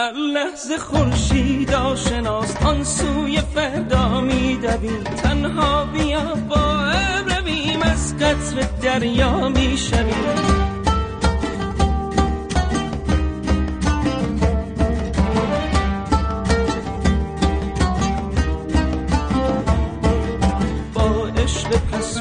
هر لحظه خورشید آشناس آن سوی فردا میدویم تنها بیا با رویم از قطر دریا می‌شویم.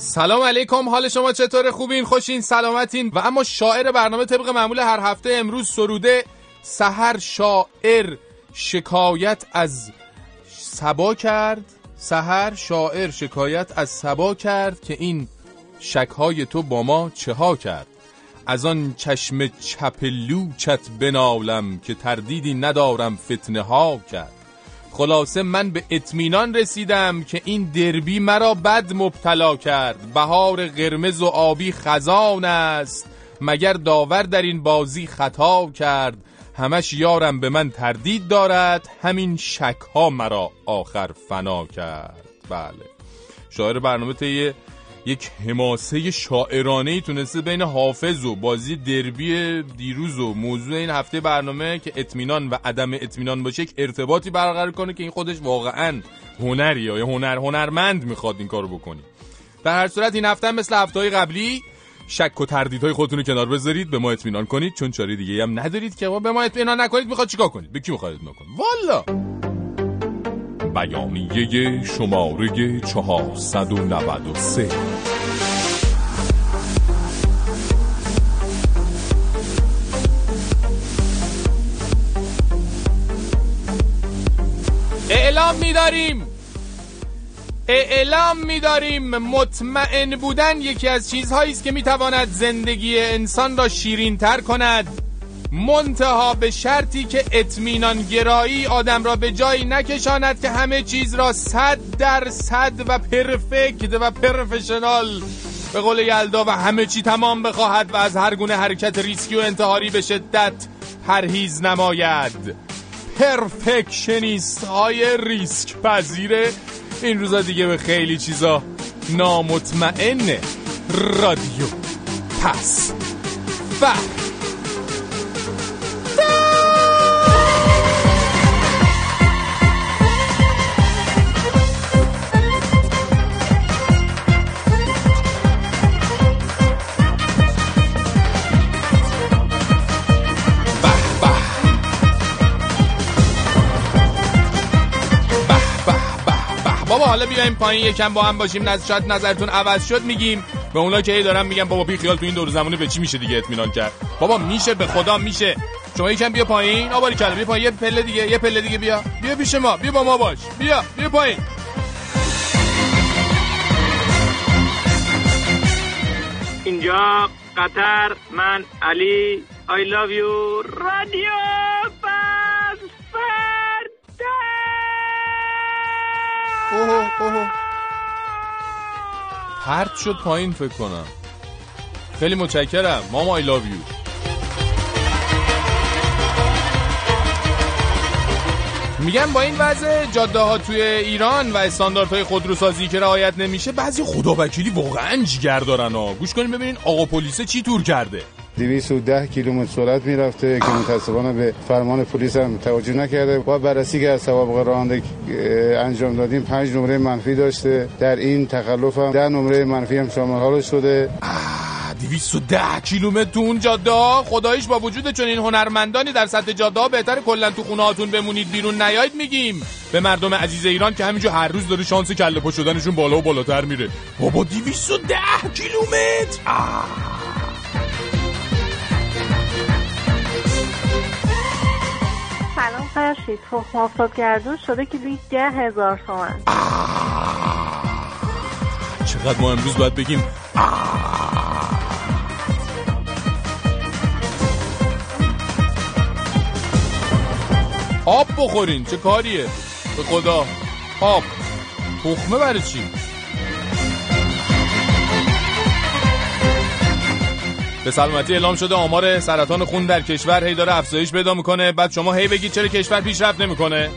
سلام علیکم حال شما چطور؟ خوبین خوشین سلامتین. و اما شاعر برنامه طبق معمول هر هفته امروز سروده سحر شاعر شکایت از سبا کرد. سحر شاعر شکایت از سبا کرد که این شکهای تو با ما چه ها کرد. از آن چشم چپلوچت بنالم که تردیدی ندارم فتنه ها کرد. خلاصه من به اطمینان رسیدم که این دربی مرا بد مبتلا کرد. بهار قرمز و آبی خزان است. مگر داور در این بازی خطا کرد؟ همش یارم به من تردید دارد. همین شک ها مرا آخر فنا کرد. بله. شاعر برنامه طی یک حماسه شاعرانه ای تونسته بین حافظ و بازی دربی دیروز و موضوع این هفته برنامه که اطمینان و عدم اطمینان باشه یک ارتباطی برقرار کنه که این خودش واقعا هنریه. یا هنر هنرمند می‌خواد این کارو بکنی در هر صورت این هفته مثل هفته قبلی شک و تردیدهای خودتون رو کنار بذارید به ما اطمینان کنید. چون چاره دیگه هم ندارید که به ما اطمینان نکنید می‌خواد چیکار کنید؟ به کی می‌خواد اطمینان کنید والا! بیانیه شماره 493 اعلام می‌داریم. اعلام می‌داریم. مطمئن بودن یکی از چیزهایی است که می‌تواند زندگی انسان را شیرین‌تر کند. منتها به شرطی که اطمینان گرایی آدم را به جایی نکشاند که همه چیز را صد در صد و پرفکت و پرفشنال به قول یلدا و همه چی تمام بخواهد و از هر گونه حرکت ریسکی و انتحاری به شدت پرهیز نماید. پرفکشنیست های ریسک پذیره. این روزا دیگه به خیلی چیزا نامطمئنه رادیو پس. فرق حالا بیایم پایین یکم با هم باشیم. نظر شاید نظرتون عوض شد میگیم. به اونا که هی دارن میگم بابا بی خیال تو این دور زمانه به چی میشه دیگه اطمینان کرد؟ بابا میشه به خدا میشه. شما یکم بیا پایین. آباری کلا بیا پایین. یه پله دیگه یه پله دیگه بیا. بیا پیش ما بیا با ما باش. بیا بیا پایین. اینجا قطر من علی I love you رادیو! اوه اوه. پرت شد پایین فکر کنم. خیلی متشکرم. ماما I love you. میگن با این وضع جاده ها توی ایران و استانداردهای خودروسازی که رعایت نمیشه بعضی خدا وکیلی واقعا جگر دارن ها. گوش کنیم ببینین آقا پلیس چی تور کرده. 210 کیلومتر سرعت می‌رفته که متاسفانه به فرمان پلیس هم توجه نکرده. با بررسی که از سوابق راننده انجام دادیم پنج نمره منفی داشته. در این تخلف هم ده نمره منفی هم شامل حالش شده. 210 کیلومتر تو اون جاده؟ ها خداییش با وجود چون این هنرمندانی در سطح جاده بهتر کلا تو خونه هاتون بمونید بیرون نیاید میگیم. به مردم عزیز ایران که همینجا هر روز داره شانس کله پا شدنشون بالا و بالاتر میره. بابا 210 کیلومتر؟ سلام فرشید تخم آفتاب گردون شده که هزار تومن. چقدر ما امروز باید بگیم. آب بخورین چه کاریه؟ به خدا. آب. تخمه برای چی؟ به سلامتی اعلام شده آمار سرطان خون در کشور هی داره افزایش پیدا می‌کنه. بعد شما هی بگید چرا کشور پیشرفت نمی‌کنه.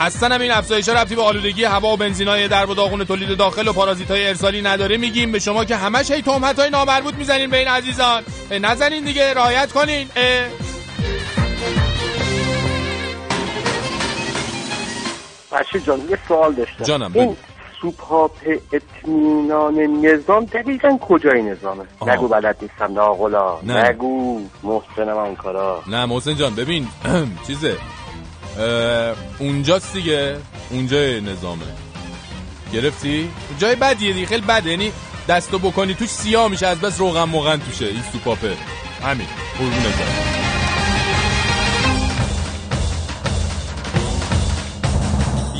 اصلا هم این افزایش رفتی به آلودگی هوا و بنزینای در و داغون تولید داخل و پارازیتای ارسالی نداره. میگیم به شما که همش هی تهمت های نامربوط می‌زنین به این عزیزان. نزنین دیگه رعایت کنین. اه. جان یه سوال داشتم. جانم، این. سوپاپ اطمینان نظام دقیقا کجای نظامه؟ آها. نگو بلد نیستم ناقلا نه. نگو محسنم اون کارا. نه محسن جان ببین چیزه. اونجاست دیگه اونجای نظامه. گرفتی؟ جای بدیه دیگه خیلی بده. یعنی دستو بکنی توش سیاه میشه از بس روغن موغن توشه این سوپاپه. همین قربونت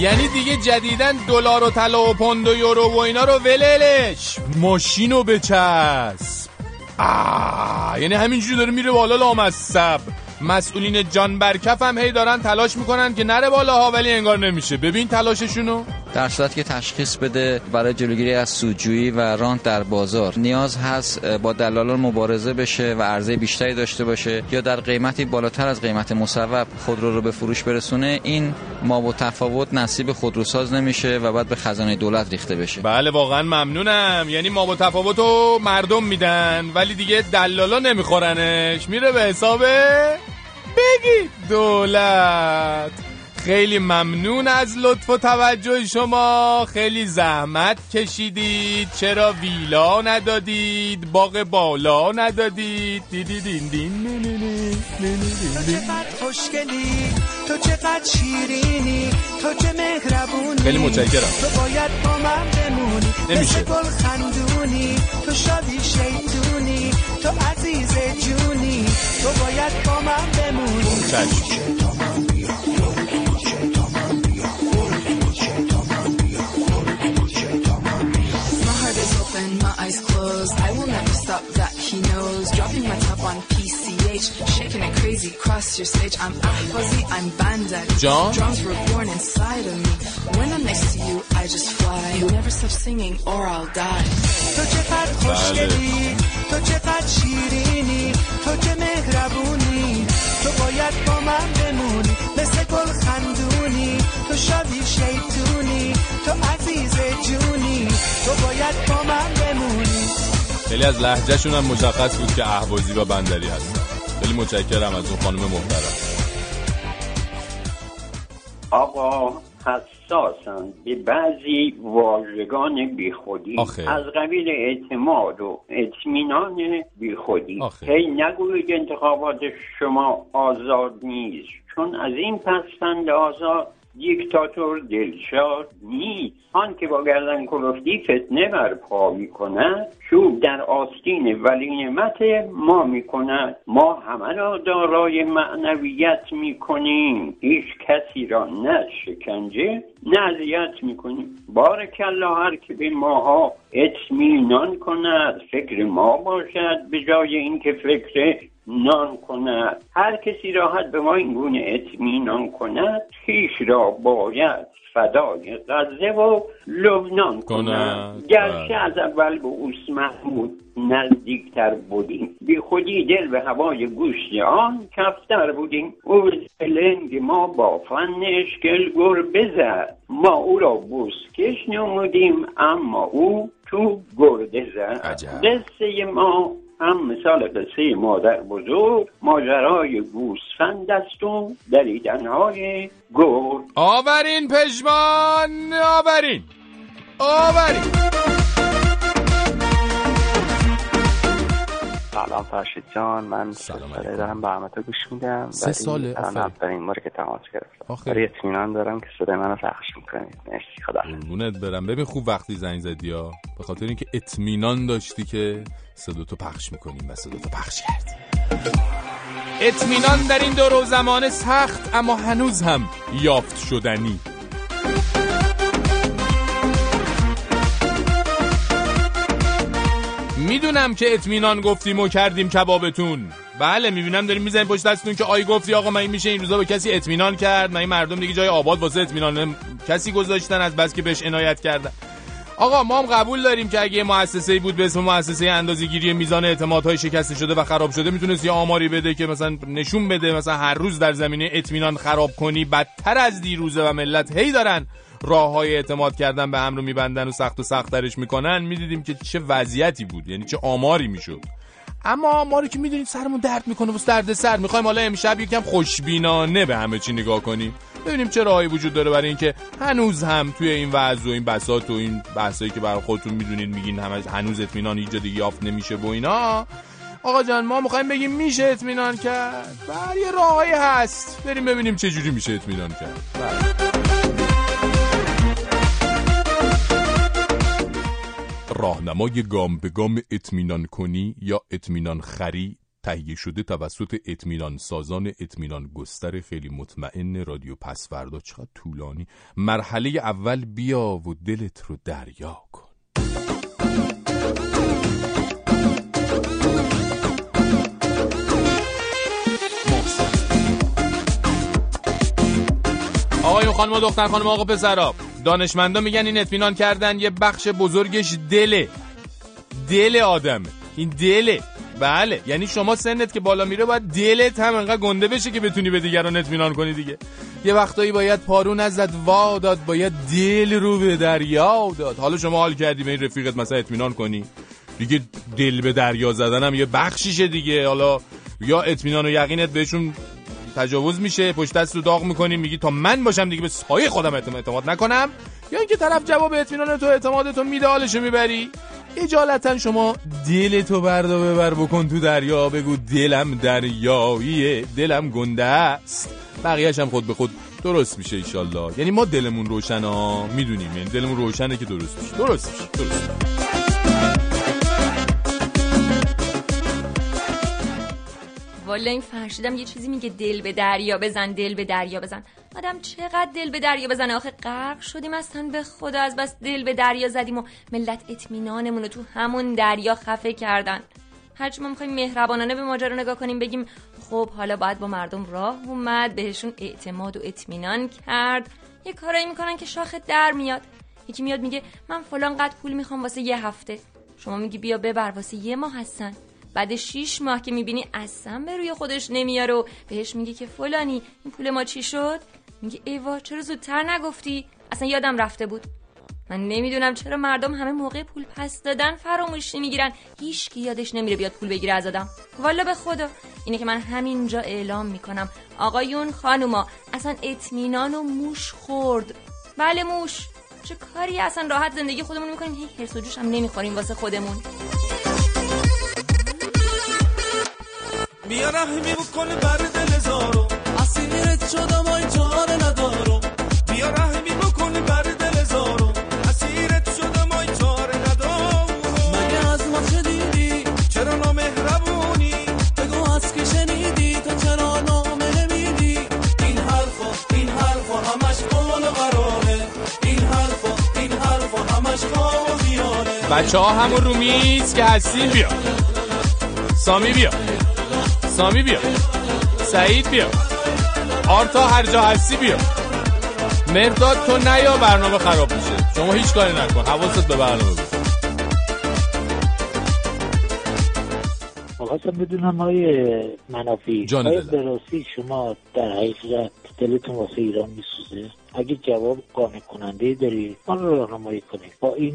یعنی دیگه جدیدن دلار و طلا و پوند و یورو و اینا رو وللش. ماشینو بچسب. آه یعنی همینجوری داره میره بالا لامصب. مسئولین جان برکف هم هی دارن تلاش می‌کنن که نره بالاها ولی انگار نمیشه. ببین تلاششونو. در صورتی که تشخیص بده برای جلوگیری از سودجویی و رانت در بازار نیاز هست با دلالان مبارزه بشه و عرضه بیشتری داشته باشه یا در قیمتی بالاتر از قیمت مصوب خودرو رو به فروش برسونه این ما و تفاوت نصیب خودروساز نمیشه و بعد به خزانه دولت ریخته بشه. بله واقعا ممنونم. یعنی ما با تفاوت رو مردم میدن ولی دیگه دلالا نمیخورنش. میره به حساب بگید دولت. خیلی ممنون از لطف و توجه شما. خیلی زحمت کشیدید. چرا ویلا ندادید؟ باغ بالا ندادید؟ دیدی دین دین دین دین. خوشگلی تو چقدر شیرینی تو چه مهربونی. خیلی متشکرم. تو باید با من بمونی نمیشه. گل خندونی. تو شادی شیطونی. تو عزیز جونی. تو باید با من بمونی چشم My heart is open, my eyes closed. I will never stop that he knows. Dropping my top on PCH, shaking it crazy across your stage. I'm Ahwazi, I'm Banda. John? Drums were born inside of me. When I'm next to you, I just fly. You never stop singing or I'll die. تو چقدر خوشگلی تو چقدر شیرینی تو چه مهربونی تو باید با من بمونی مثل گل خندونی تو شادی شیطونی تو عزیز جونی تو باید با من بمونی خیلی از لحجهشون هم مشخص بود که اهوازی و بندری هستن خیلی متشکرم از اون خانم محترم آقا حساسن به بعضی واژگان بیخودی آخه. از قبیل اعتماد و اطمینان بیخودی. هی نگویید انتخابات شما آزاد نیست چون از این پسفند آزاد دیکتاتور دلشاد نیست. آن که با گردن کلفتی فتنه برپا می کند چوب در آستین ولی نعمت ما می کند ما همه را دارای معنویت می کنیم هیچ کسی را نه شکنجه نه اذیت می کنیم بارکلا هر که به ماها اطمینان کند. فکر ما باشد به جای اینکه فکر نان کند هر کسی راحت به ما این گونه اطمینان کند خیش را باید فدای غزه و لبنان کند. گرچه از اول به اوس محمود نزدیکتر بودیم. بی خودی دل به هوای گوشت آن کفتر بودیم. او لنگ ما با فن اشکل گر بزد. ما او را بوسکش نمودیم اما او تو گرده زد. قصه ما هم مثال قصه مادر بزرگ ماجرای گوسفند است و دریدنهای گرد آورین پژمان آورین آورین. سلام فرشید جان من سلام ساله دارم برنامه تو گوش میدم. سه ولی ساله؟ آفرین. اولین باره که تماس گرفتم. ولی اطمینان دارم که صدای منو پخش می‌کنید. مرسی. خدا قربونت برم. ببین خوب وقتی زنگ زدی ها. به خاطر اینکه اطمینان داشتی که صداتو پخش می‌کنیم و صداتو پخش کردی اطمینان در این دور و زمان سخت اما هنوز هم یافت شدنی. می‌دونم که اطمینان گفتیم و کردیم کبابتون. بله می‌بینم داریم می‌زنیم پشت دستتون که آی گفتی آقا من میشه این روزا به کسی اطمینان کرد. من این مردم دیگه جای آباد واسه اطمینان کسی گذاشتن از بس که بهش عنایت کردن. آقا ما هم قبول داریم که اگه مؤسسه‌ای بود به اسم مؤسسه اندازه‌گیری میزان اعتمادهای شکسته شده و خراب شده می‌تونست یه آماری بده که مثلا نشون بده مثلا هر روز در زمینه اطمینان خراب کنی بدتر از دیروزه و ملت هی دارن راه های اعتماد کردن به هم رو میبندن و سخت و سختترش می‌کنن. می‌دیدیم که چه وضعیتی بود یعنی چه آماری می‌شد. اما ما رو که می‌دونیم سرمون درد می‌کنه واسه درد سر می‌خوایم حالا امشب یکم خوشبینانه به همه چی نگاه کنیم. ببینیم چه راهی وجود داره برای اینکه هنوز هم توی این وضع و این بساط و این بحثایی که برای خودتون می‌دونین میگین همه هنوز اطمینان جا دیگه یافت نمیشه و اینا. آقا جان ما می‌خوایم بگیم میشه اطمینان کرد. بر یه راهی هست. بریم ببینیم چه جوری میشه اطمینان کرد. بله. راهنمای گام به گام اطمینان کنی یا اطمینان خری؟ تهیه شده توسط اطمینان سازان اطمینان گستر خیلی مطمئن رادیو پسوردا. چقدر طولانی. مرحله اول بیا و دلت رو دریا کن. آقایون خانم و دختر خانم آقا پسرا دانشمندا میگن این اطمینان کردن یه بخش بزرگش دله. دل آدمه. این دله. بله یعنی شما سنت که بالا میره باید دلت هم انقدر گنده بشه که بتونی به دیگران اطمینان کنی دیگه. یه وقتایی باید پارو نزد وا داد باید دل رو به دریا داد. حالا شما حال کردی به این رفیقت مثلا اطمینان کنی؟ دیگه دل به دریا زدن هم یه بخشیشه دیگه. حالا یا اطمینان و یقینت بهشون تجاوز میشه پشت دست رو داغ می‌کنی میگی تا من باشم دیگه به سایه خودم اعتماد نکنم؟ یا اینکه طرف جواب اطمینان تو اعتماد تو میده حالشو می‌بری؟ اجالتا شما دل تو بردا ببر بکن تو دریا. بگو دلم دریاییه دلم گنده است. بقیهش هم خود به خود درست میشه ایشالله. یعنی ما دلمون روشن ها می‌دونیم. یعنی دلمون روشنه که درست میشه. درست میشه. درست میشه. والا این فرشیدم یه چیزی میگه دل به دریا بزن دل به دریا بزن. آدم چقدر دل به دریا بزنه؟ آخه غرق شدیم اصلا به خدا از بس دل به دریا زدیم و ملت اطمینانمون رو تو همون دریا خفه کردن. هرچی ما می‌خوایم مهربانانه به ماجرا نگاه کنیم بگیم خب حالا باید با مردم راه اومد بهشون اعتماد و اطمینان کرد. یه کارایی می‌کنن که شاخه در میاد. یکی میاد میگه من فلان قد پول می‌خوام واسه یه هفته. شما میگی بیا ببر واسه یه ماه هستن بعد شیش ماه که می‌بینی اصلا به روی خودش نمیاره و بهش میگی که فلانی این پول ما چی شد؟ میگی ایوا چرا زودتر نگفتی؟ اصلا یادم رفته بود. من نمی‌دونم چرا مردم همه موقع پول پس دادن فراموش نمی‌گیرن هیچ کی یادش نمیره بیاد پول بگیره از آدم. والا به خدا. اینه که من همینجا اعلام می‌کنم. آقایون خانوما اصلا اطمینان و موش خورد. بله موش. چه کاری اصلا؟ راحت زندگی خودمون می‌کنیم. هی هرس و جوش هم نمی‌خوریم واسه خودمون. بیا رحمی بکنه بر دل زارو. اسیرت شدم آی جان ندارم بیا رحمی بکنه بر دل زارو. اسیرت شدم آی جان ندارم مگه از ما چه دیدی چرا نامهربونی؟ بگو از که شنیدی؟ تو چرا نامه نمیدی این حرفا این حرفا همش قول قراره. این حرفا این حرفا همش خواب و خیاله بچه ها همون رو میز که هستین بیا. سامی بیا. سامی بیا سعید بیا آرتا هر جا هستی بیا مرداد تو نیا برنامه خراب میشه. شما هیچ کاری نکن. حواست به برنامه بود خواستم بدونم های منافی آیا دلم. به راستی شما در حقیقت دلتون واسه ایران میسوزه؟ اگه جواب قانع کننده داری ما رو راهنمایی کنید. با این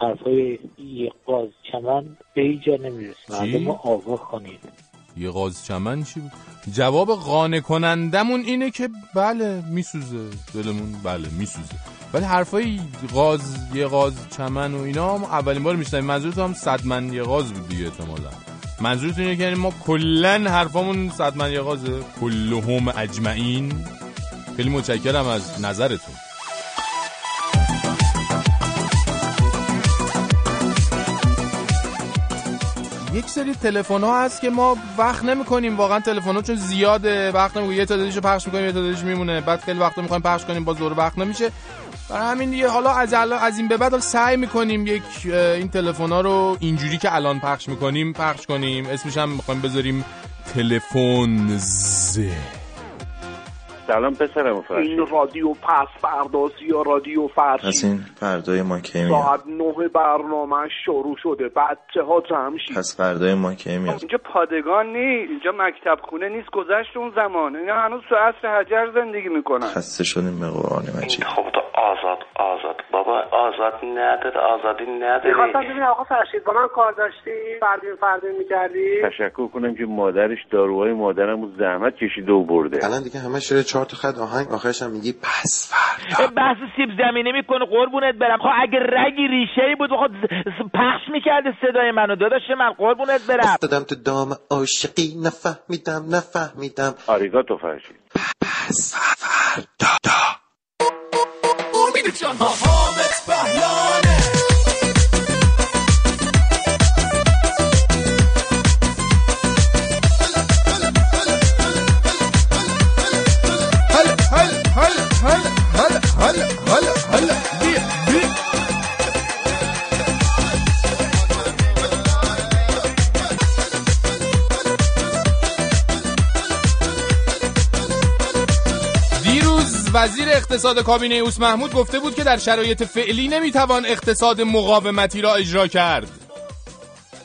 حرفای یه قاز چمن به هیچ جا نمی‌رسه مردم آگاه کنید. یه غاز چمن چی بود؟ جواب قانع کنندمون اینه که بله میسوزه. دلمون بله میسوزه. ولی حرفای غاز یه غاز چمن و اینا هم اولین بار میشنم منظور تو هم صد من یه غاز بود دیگه احتمالا. منظورتون اینه که یعنی ما کلا حرفامون صدمن یغازه کلهم اجمعین. خیلی متشکرم از نظرتون. یک سری تلفن ها هست که ما وقت نمی کنیم واقعا تلفن ها چون زیاده وقت نمی یه تعدادیشو پخش می‌کنیم یه تعدادیش میمونه. بعد خیلی وقت می‌خوایم پخش کنیم باز دور وقت نمیشه. برای همین دیگه حالا از از این به بعد سعی می‌کنیم یک این تلفن ها رو اینجوری که الان پخش می‌کنیم پخش کنیم. اسمش هم می‌خوایم بذاریم تلفن زه. سلام پسرم این رادیو پس فردازی یا رادیو فرشی پس این فردای ما کی میاد. ساعت نه برنامه شروع شده. بچه ها جمع شید. پس فردای ما کی میاد. اینجا پادگان نیست. اینجا مکتب خونه نیست. گذشت اون زمان. اینا هنوز تو عصر حجر زندگی می‌کنن. خسته شدیم به قرآن مجید. خب تو آزاد آزاد. بابا آزاد نداره. آزادی نداره. می‌خواستم ببینم آقا فرشید با من کار داشتی؟ فردین فردین می‌کردی؟ تشکر کنم که مادرش داروهای مادرم رو زحمت کشیده و برده. الان دیگه همه شده چهار تا خط آهنگ آخرش هم میگی پس فردا. بحث سیب زمینی می‌کنه قربونت برم. خب اگه رگی ریشه ای بود خب پخش می‌کرده صدای منو. داداش من قربونت برم. افتادم تو دام عاشقی نفهمیدم نفهمیدم. آریگاتو فرشید پس فردا. امید جان وزیر اقتصاد کابینه اوس محمود گفته بود که در شرایط فعلی نمی‌توان اقتصاد مقاومتی را اجرا کرد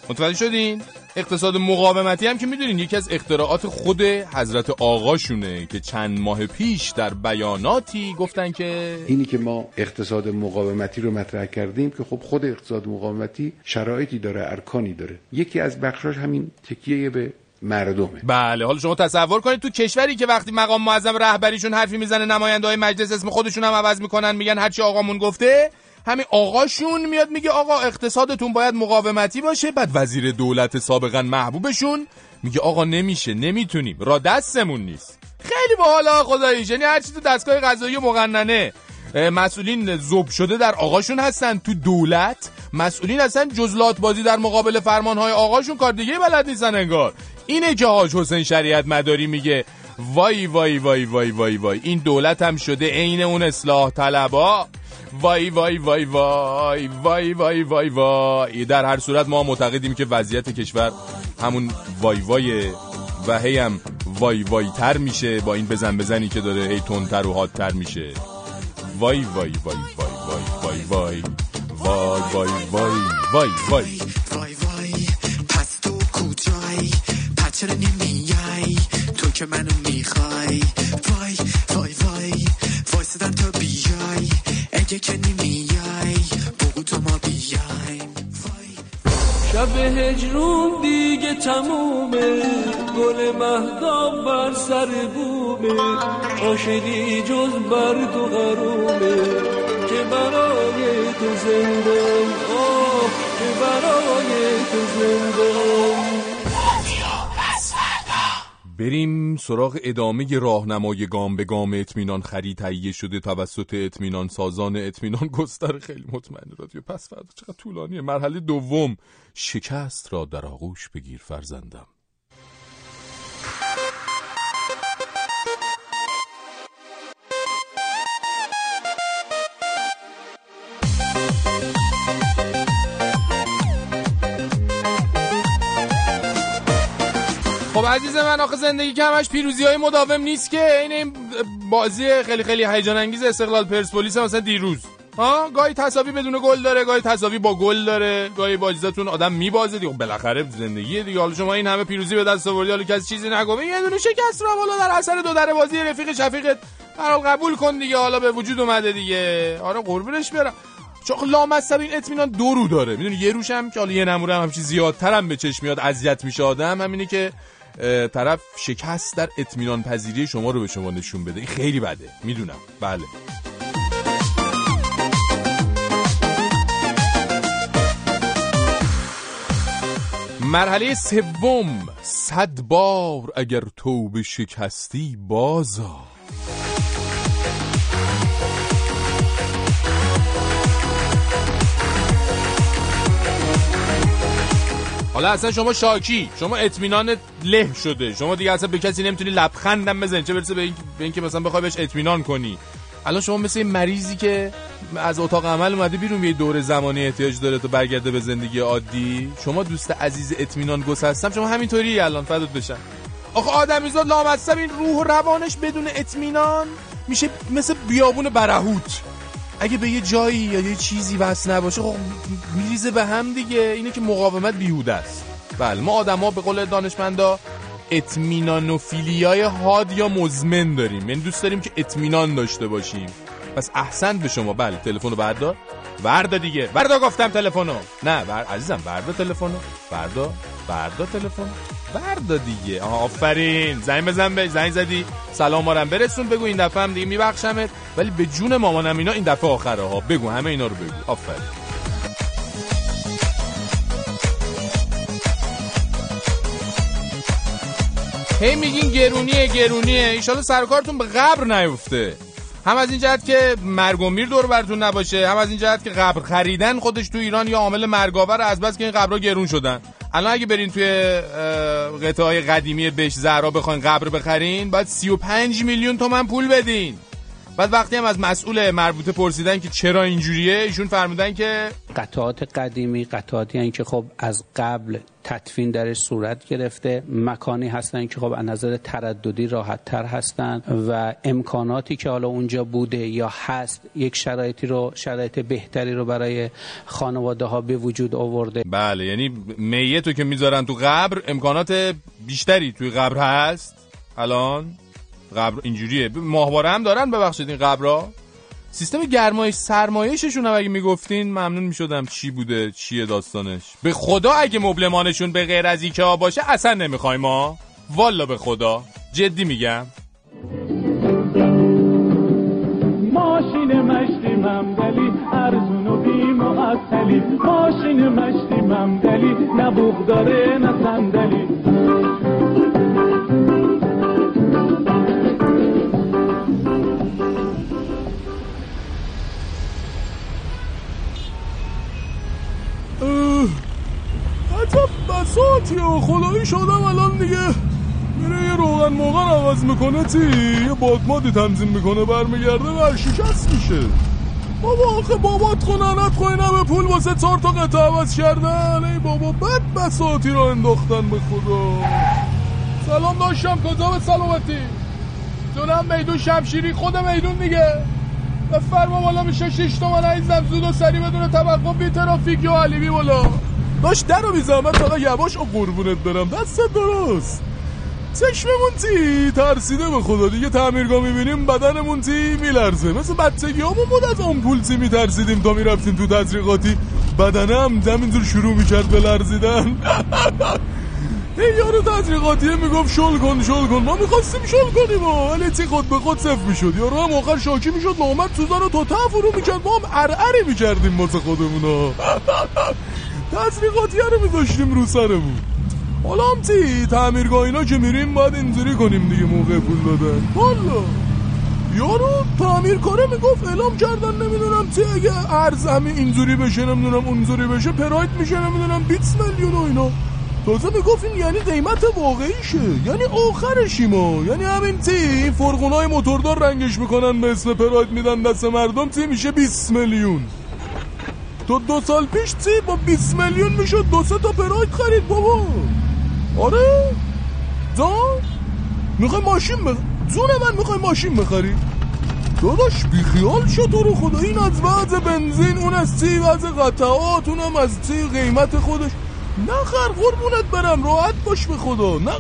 متوجه شدین؟ اقتصاد مقاومتی هم که می‌دونین یکی از اختراعات خود حضرت آقاشونه که چند ماه پیش در بیاناتی گفتن که اینی که ما اقتصاد مقاومتی رو مطرح کردیم که خب خود اقتصاد مقاومتی شرایطی داره ارکانی داره یکی از بخشاش همین تکیه به مردمه. بله حالا شما تصور کنید تو کشوری که وقتی مقام معظم رهبریشون حرفی می‌زنه نماینده های مجلس اسم خودشون هم عوض می‌کنن میگن هرچی آقامون گفته همین آقاشون میاد میگه آقا اقتصادتون باید مقاومتی باشه بعد وزیر دولت سابقا محبوبشون میگه آقا نمیشه نمی‌تونیم را دستمون نیست. خیلی باحالا خداییش یعنی هرچی تو دستگاه قضایی مقننه مسئولین زوب شده در آقاشون هستن تو دولت مسئولین هستن جزلات بازی در مقابل فرمانهای آقاشون کار دیگه بلد نیستن انگار. اینه که حاج حسین شریعت مداری میگه وای وای وای وای وای وای این دولت هم شده عین اون اصلاح طلبا وای وای وای وای وای وای وای وای در هر صورت ما معتقدیم که وضعیت کشور همون وای وای و هی هم وای وای تر میشه با این بزن بزنی که داره هی تندتر و حادتر میشه وای وای وای وای وای وای وای وای وای وای وای وای وای کجایی پس چرا نمیای تو که منو می‌خوای. وای وای وای. وایسادم تا بیای. اگه که نمیای بگو تو ما بیایم. شب هجرون دیگه تمومه. گل مهدام بر سر بومه. عاشقی جز برد و غرومه که برای تو زندم آه که برای تو زندم بریم سراغ ادامه راهنمای گام به گام اطمینان خرید تهیه شده توسط اطمینان سازان اطمینان گستر. خیلی مطمئن رادیو. پس فردا چقدر طولانیه؟ مرحله دوم. شکست را در آغوش بگیر فرزندم. خب عزیز من آخه زندگی که همش پیروزی های مداوم نیست که. این این بازی خیلی خیلی هیجان انگیز استقلال پرسپولیس مثلا دیروز. ها؟ گاهی تساوی بدون گل داره گاهی تساوی با گل داره. گاهی بازیتون آدم میبازه دیگه. بالاخره زندگی دیگه. حالا شما این همه پیروزی به دست آوردی حالا کسی چیزی نگه یه دونه شکست رو بالا در اثر دو در بازی رفیق شفیقت. برال قبول کن دیگه. حالا به وجود اومده دیگه. آره قربونش برم. چون لامصب این اطمینان دو رو داره. می‌دونی یه روش که حالا یه نموره هم همچین زیادتر هم به چشم میاد اذیت میشه آدم. همینه که طرف شکست در اطمینان پذیری شما رو به شما نشون بده. این خیلی بده. می‌دونم. بله. مرحله سوم. صد بار اگر توبه شکستی بازا حالا اصلا شما شاکی شما اطمینان له شده. شما دیگه اصلا به کسی نمی‌تونی لبخندم بزنی. چه برسه به این اینکه مثلا بخوای بهش اطمینان کنی. الان شما مثل این مریضی که از اتاق عمل اومده بیرون یه دور زمانی احتیاج داره تا برگرده به زندگی عادی. شما دوست عزیز اطمینان گسستم شما همینطوری الان فدات بشن آخه آدمیزاد لامصب این روح و روانش بدون اطمینان میشه مثل بیابون برهوت. اگه به یه جایی یا یه چیزی وصل نباشه خب میریزه به هم دیگه. اینه که مقاومت بیهوده است. بله ما آدما به قول دانشمندا اطمینانوفیلیای حاد یا مزمن داریم. یعنی دوست داریم که اطمینان داشته باشیم. پس احسن به شما. بله تلفن رو بردار. وردا دیگه. وردا گفتم تلفنو. نه بر... عزیزم وردا تلفنو. وردا وردا تلفن وردا دیگه. آفرین. زنگ بزن به زنگ زدی. سلام مارم برسون بگو این دفعه هم دیگه میبخشمت. ولی به جون مامانم اینا این دفعه آخره ها. بگو همه اینا رو بگو. آفرین. هی میگین گرونیه گرونیه. ایشالا سرکارتون به قبر نیفته. هم از این جهت که مرگ و میر دور براتون نباشه هم از این جهت که قبر خریدن خودش تو ایران یا عامل مرگاور از بس که این قبرها گرون شدن. الان اگه برین توی قطعه های قدیمی بش زهرا بخواین قبر بخرین باید 35 میلیون تومن پول بدین. بعد وقتی هم از مسئول مربوطه پرسیدن که چرا اینجوریه ایشون فرمودن که قطعات قدیمی قطعاتی هستند که خب از قبل تدفین درش صورت گرفته مکانی هستن که خب از نظر ترددی راحت تر هستن و امکاناتی که حالا اونجا بوده یا هست یک شرایطی رو شرایط بهتری رو برای خانواده ها به وجود آورده. بله یعنی میتو که می‌ذارن تو قبر امکانات بیشتری توی قبر هست؟ الان؟ قبر اینجوریه. ماهواره هم دارن ببخشید این قبرها سیستم گرمایش سرمایششون هم اگه می‌گفتین ممنون می‌شدم چی بوده چیه داستانش. به خدا اگه مبلمانشون به غیر از ایکا باشه اصلا نمی‌خوایم ما والا به خدا. جدی میگم. ماشین مشتی ممدلی ارزون و بی معطلی ماشین مشتی ممدلی نه داره نه صندلی. عجب بساتی و خدایی شدم الان دیگه. میره یه روغن موغن عوض می‌کنه تی. یه بادمادی تنظیم می‌کنه برمیگرده و شکست میشه. بابا آخه بابات خوننت خوی به پول واسه چهار تا قطعه عوض کردن. ای بابا بد بساتی رو انداختن به خدا. سلام داشتم کجا به سلامتی؟ جونم میدون شمشیری خود میدون دیگه. بفرما بالا میشه شش تومن عزیزم. زود و سری بدون توقع. بی ترافیک یا علیبی بالا. داشت در رو بی زحمت فقط یواش و قربونت برم. دست درست. چشممون تی ترسیده به خدا. دیگه تعمیرگاه می‌بینیم بدنمون تی میلرزه. مثل بچگی همون بود از آمپول تی میترسیدیم تا می‌رفتیم تو تزریقاتی. بدنم همینطور شروع می‌کرد به لرزیدن. این یارو تزریقاتیه می‌گفت شل کن شل کن. ما می‌خواستیم شل کنیم و ولی خود به خود صف می‌شد. یارو هم آخر شاکی می‌شد نامد سوزن رو تا فرو می‌کرد. ما هم ارعری می‌کردیم واسه خودمونا. تزریقاتی رو میذاشتیم رو سرمون. حالا هم تی تعمیرگاه اینا که میریم باید اینجوری کنیم دیگه موقع پول دادن. والا. یارو تعمیر کاره می‌گفت اعلام کردن نمی‌دونم تی اگه ارز همه اینجوری بشه نمی‌دونم اونجوری بشه پراید میشه نمی‌دونم 20 میلیون و اینا. تازه می‌گفت این یعنی قیمت واقعیشه. یعنی آخرشی ما یعنی همین تی. این فرغونای موتوردار رنگش می‌کنن به اسم پراید میدن دست مردم تی میشه 20 میلیون. تو دو سال پیش تی با 20 میلیون می‌شد. دو سه تا پراید خرید بابا. آره؟ جان می‌خوای ماشین بخ... جون من می‌خوای ماشین بخری؟ داداش بیخیال شد تو رو خدا. این از وضع بنزین اون از تی وضع قطعات اونم از تی قیمت خودش. نخر قربونت برم. راحت باش به خدا. نه.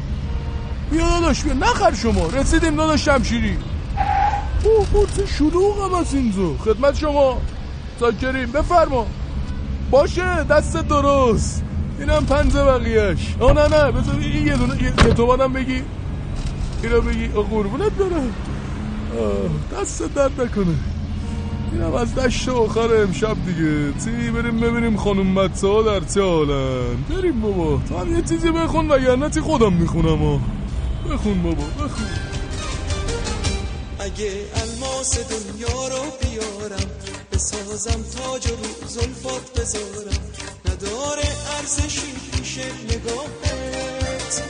بیا داداش بیا. نخر شما. رسیدیم داداش شمشیری. اوه اوه شلوغ هم از اینجا خدمت شما. ساکریم بفرما. باشه دست درست. اینم پنج بقیهش. آه نه نه. بذار این یه دونه یه تومنم بگی. اینو بگی. قربونت برم. دست درد نکنه. اینم از دشت آخر امشب دیگه. تی بریم ببینیم خانم ها در چه حالن. بریم بابا. تو هم یه چیزی بخون وگرنه تی خودم می‌خونم ها بخون بابا بخون. اگه الماس دنیا رو بیارم بسازم تاج رو زلفات بذارم. نداره ارزشی پیش نگاهت.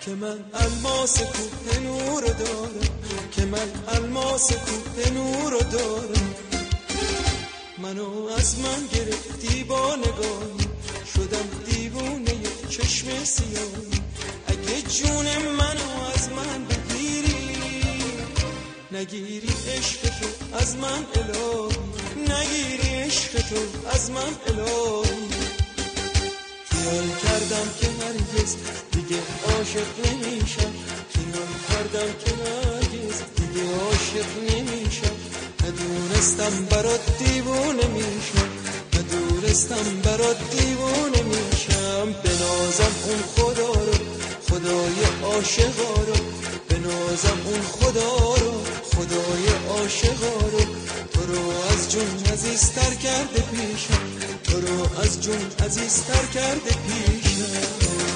که من الماس کوه نور دارم. که من الماس کوه نور دارم. منو از من گرفتی با نگاهی. شدم دیوونه چشم سیاهی. اگه جون منو از من بگیری نگیری عشق تو از من الهی. نگیری عشق تو از من الهی. خیال کردم که هرگز دیگه عاشق نمیشم. خیال کردم که هرگز دیگه عاشق نمیشم. ندونستم برات دیوونه میشم ندونستم برات دیوونه میشم بنازم اون خدا رو خدای عاشقا رو بنازم اون خدا رو خدای عاشقا رو تو رو از جون عزیزتر کرده پیشم تو رو از جون عزیزتر کرده پیشم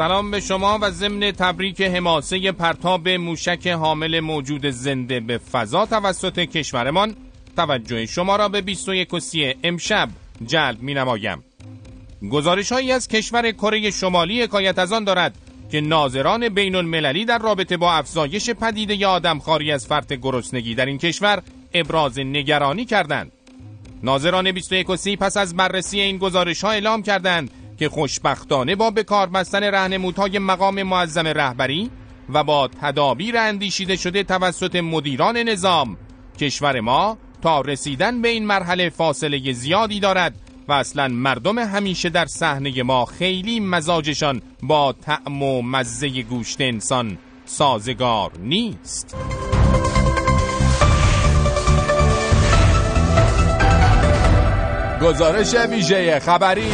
سلام به شما و ضمن تبریک حماسه پرتاب موشک حامل موجود زنده به فضا توسط کشورمان توجه شما را به 21 و 30 امشب جلب می نمایم. گزارش هایی از کشور کره شمالی حکایت از آن دارد که ناظران بین المللی در رابطه با افزایش پدیده آدمخواری از فرط گرسنگی در این کشور ابراز نگرانی کردند. ناظران 21 و 30 پس از بررسی این گزارش ها اعلام کردند که خوشبختانه با به کار بستن راهنمودهای مقام معظم رهبری و با تدابیر اندیشیده شده توسط مدیران نظام کشور ما تا رسیدن به این مرحله فاصله زیادی دارد و اصلا مردم همیشه در صحنه ما خیلی مزاجشان با طعم و مزه گوشت انسان سازگار نیست. گزارش ویژه خبری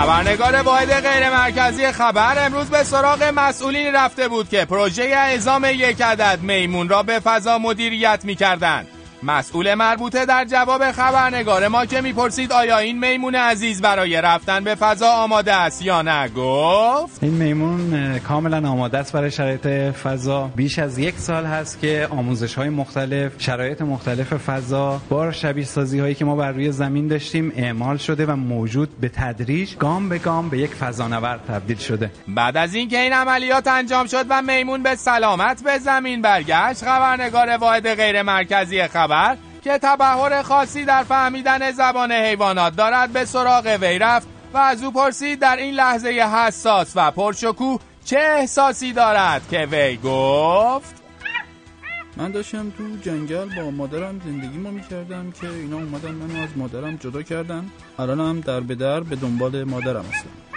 خبرنگار واحد غیر مرکزی خبر امروز به سراغ مسئولین رفته بود که پروژه اعزام یک عدد میمون را به فضا مدیریت می کردن. مسئول مربوطه در جواب خبرنگار ما که می‌پرسید آیا این میمون عزیز برای رفتن به فضا آماده است یا نه؟ گفت. این میمون کاملا آماده است برای شرایط فضا. بیش از یک سال هست که آموزش های مختلف شرایط مختلف فضا با شبیه سازی هایی که ما بر روی زمین داشتیم اعمال شده و موجود به تدریج گام به گام به یک فضانورد تبدیل شده. بعد از اینکه این عملیات انجام شد و میمون به سلامت به زمین برگشت خبرنگار واحد غیر مرکزی خبر که تبهر خاصی در فهمیدن زبان حیوانات دارد به سراغ وی رفت و از او پرسید در این لحظه حساس و پرشکوه چه احساسی دارد که وی گفت؟ من داشتم تو جنگل با مادرم زندگی ما می‌کردم که اینا اومدن منو از مادرم جدا کردن. الانم در به در به دنبال مادرم هستم.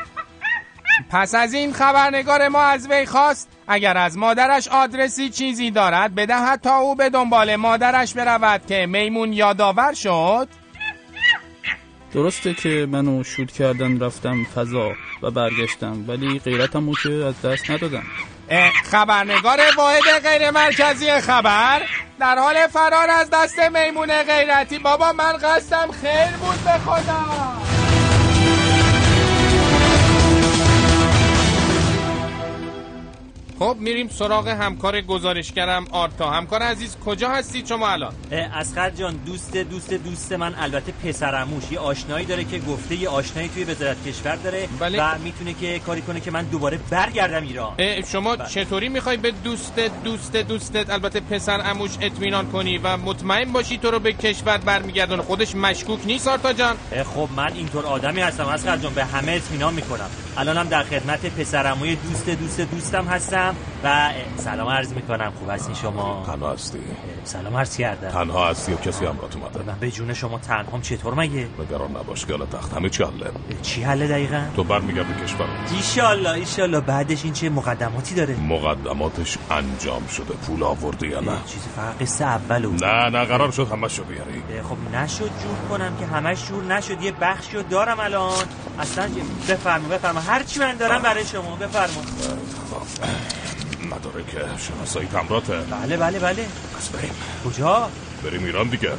پس از این خبرنگار ما از وی خواست اگر از مادرش آدرسی چیزی دارد بدهد تا او به دنبال مادرش برود که میمون یادآور شد. درسته که منو شوت کردن رفتم فضا و برگشتم ولی غیرتمو که از دست ندادم. خبرنگار واحد غیر مرکزی خبر در حال فرار از دست میمون غیرتی. بابا من قصدم خیر بود به خدا خب میریم سراغ همکار گزارشگرم آرتا. همکار عزیز کجا هستی شما الان؟ اسخر جان دوست دوست دوست من البته پسرموش یه آشنایی داره که گفته یه آشنایی توی وزارت کشور داره بله. و می‌تونه که کاری کنه که من دوباره برگردم ایران. شما بله. چطوری می‌خوای به دوست دوست دوستت البته پسر اموش اطمینان کنی و مطمئن باشی تو رو به کشور برمیگردونه؟ خودش مشکوک نیست آرتا جان؟ خب من اینطور آدمی هستم. اسخر جان به همه اطمینان می‌کنم. الانم در خدمت پسرموی دوست دوست دوستم هستم. هستم و سلام عرض می‌کنم. خوب هستین شما؟ تنها هستی. سلام عرض کردم. تنها هستی یا کسی همراهت اومده. من به جون شما تنهام چطور مگه؟ نگران نباش که تخت همه چی حله. چی حله دقیقا؟ تو برمیگردی کشور. ایشالله ایشالله. بعدش این چه مقدماتی داره؟ مقدماتش انجام شده. پول آورده یا نه؟ چیزی فقط قصه اولو نه نه قرار شد همه شو بیاری. خب نشد جور کنم که همش جور نشد. یه بخشی رو دارم الان. اصلا بفرما بفرما هر چی من دارم برای شما بفرما مدارک شناسایی تمراته بله بله بله. پس بریم. کجا؟ بریم ایران دیگه. اه،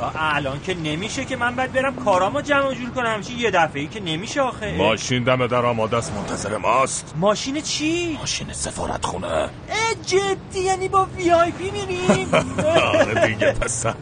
اه، الان که نمیشه که من باید برم کارامو جمع و جور کنم. همچین یه دفعه ای که نمیشه آخه. ماشین دم در آماده است منتظر ماست. ماشین چی؟ ماشین سفارت خونه. جدی یعنی با وی آی پی میریم. آره دیگه پسر.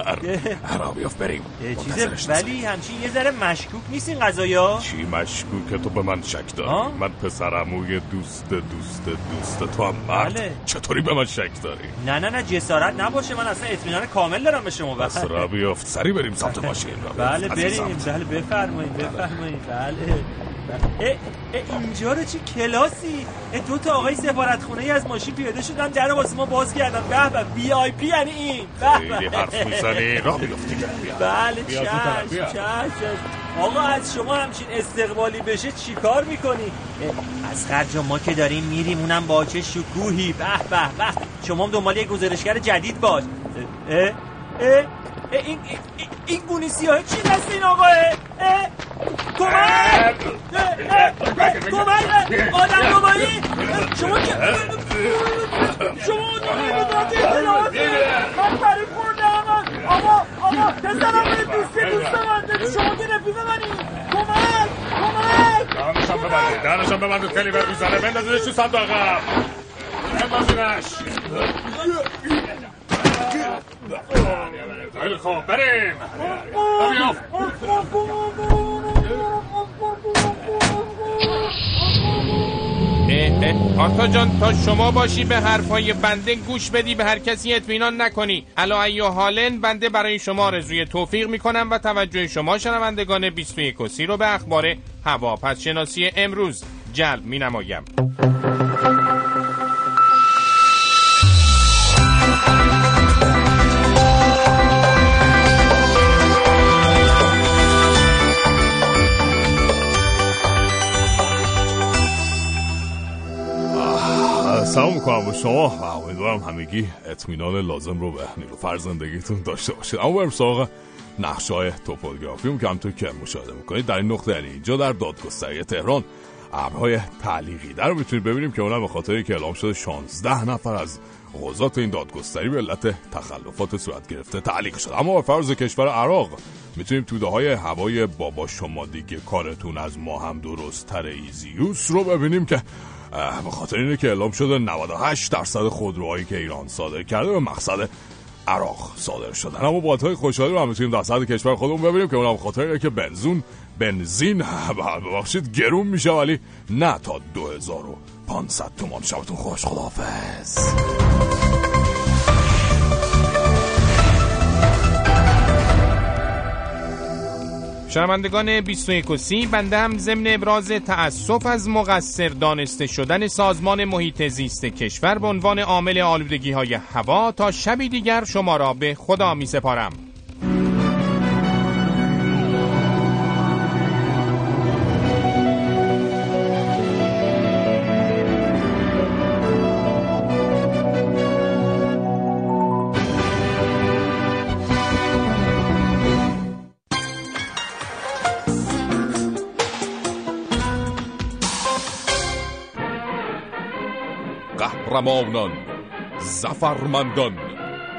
را بیاف بریم. چیزه ولی همچین یه ذره مشکوک نیست این قضایا چی مشکوکه؟ تو به من شک داری؟ من پسرموی دوست دوست دوست. تو هم مرد. بله. چطوری به من شک داری؟ نه نه نه جسارت نباشه. من اصلا اطمینان کامل دارم به شما پس را بیافت سری بریم سمت ماشین. بله بریم. بله بفرمایید بفرمایید. بله. اه، اه، اینجا رو چی کلاسی؟ اه، دو تا آقای سفارت خونه ای از ماشین پیاده شدن در واسه ما باز کردن به به وی آی پی یعنی این. به خیلی به. حرف می‌زنی. را بیافت دیگه بیا. بله. چشم چشم. آقا از شما همچین استقبالی بشه چیکار می‌کنی؟ از خرج ما که داریم میریم اونم با چه شکوهی؟ به به به. شما هم دنبال یک گزارشگر جدید باش. اه. اه؟ اه این این گونی سیاه چی دست این آقاه اه؟ کمک کمک آدم نمایی! شما که شما ذات اطلاعاتی من فریب خوردم آقا! آقا پسرم به دوست دوست من شما که رفیق منی. کمک کمک دهنشم ببندید دهنشم ببندید خیلی بر می‌زنه. بندازیدش تو صندوق. عقب بندازینش. آتا جان تا شما باشی به حرفای بنده گوش بدی به هر کسی اطمینان نکنی. الا ایو حالن بنده برای شما آرزوی توفیق می‌کنم و توجه شما شنوندگان 21 و سی رو به اخبار هوا پس شناسی امروز جلب می می‌کنم با شما و امیدوارم همگی اطمینان لازم رو به نیلوفر زندگیتون داشته باشید. اما بریم سراغ نقشه های توپوگرافی که همطور که مشاهده می‌کنید در این نقطه یعنی اینجا در دادگستری تهران ابرهای تعلیقی در رو می‌تونید ببینیم که اونم به خاطر که اعلام شده 16 نفر از قضات این دادگستری به علت تخلفات صورت گرفته تعلیق شد اما به فرض کشور عراق می‌تونیم توده های هوای بابا شما دیگه کارتون از ما هم درست تر ایزیوس رو ببینیم که به خاطر اینه که اعلام شده 98 درصد خودروهایی که ایران صادر کرده به مقصد عراق صادر شدن. اما بادهای خوشحالی رو هم می‌تونیم در سطح کشور خودمون ببینیم که اونم خاطر اینه که بنزون بنزین ببخشید گرون میشه ولی نه تا 2500 تومان. شبتون خوش. خداحافظ. شنوندگان 21 و سی بنده هم ضمن ابراز تأسف از مقصر دانسته شدن سازمان محیط زیست کشور به عنوان عامل آلودگی های هوا تا شبی دیگر شما را به خدا می سپارم قهرمانان زفرمندان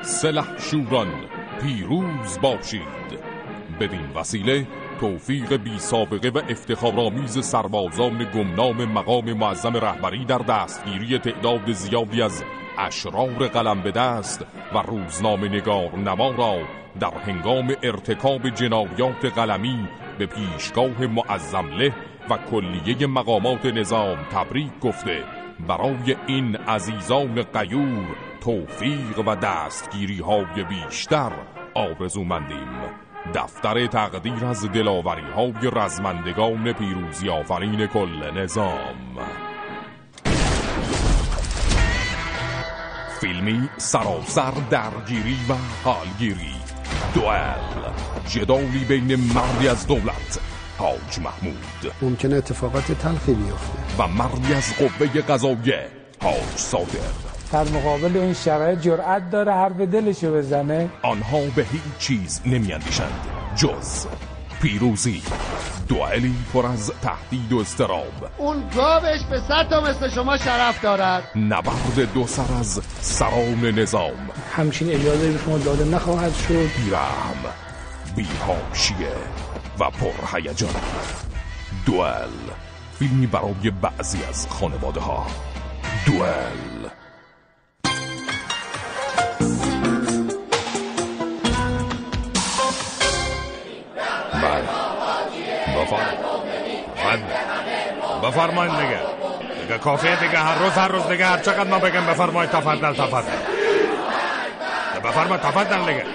سلحشوران پیروز باشید. بدین وسیله توفیق بی سابقه و افتخارآمیز سربازان گمنام مقام معظم رهبری در دستگیری تعداد زیادی از اشرار قلم به دست و روزنامه نگار نما را در هنگام ارتکاب جنایات قلمی به پیشگاه معظمله و کلیه مقامات نظام تبریک گفته. برای این عزیزان قیور توفیق و دستگیری های بیشتر آرزومندیم. دفتر تقدیر از دلاوری های رزمندگان پیروزی آفرین کل نظام. فیلمی سراسر درگیری و حالگیری. دوئل. جدالی بین مردی از دولت. حاج محمود. ممکنه اتفاقات تلخی بیفته. و مردی از قوه قضاییه حاج صادق. در مقابل این شرایط جرأت داره حرف دلشو بزنه. آنها به هیچ چیز نمیاندیشند. جز پیروزی. دوئلی پر از تهدید و استراب اون گاوش به صد تا مثل شما شرف دارد. نبرد دو سر از سران نظام. همچین اجازه به شما داده نخواهد شد. بیرحم. بیهاشیه. و پرهیجان دوئل. فیلمی برای بعضی از خانواده ها دوئل بله بفرمایید دیگه. دیگه کافیه دیگه. هر روز هر روز دیگه. هر چقدر ما بگم بفرمایید تفضل تفضل. بفرمایید تفضل دیگه.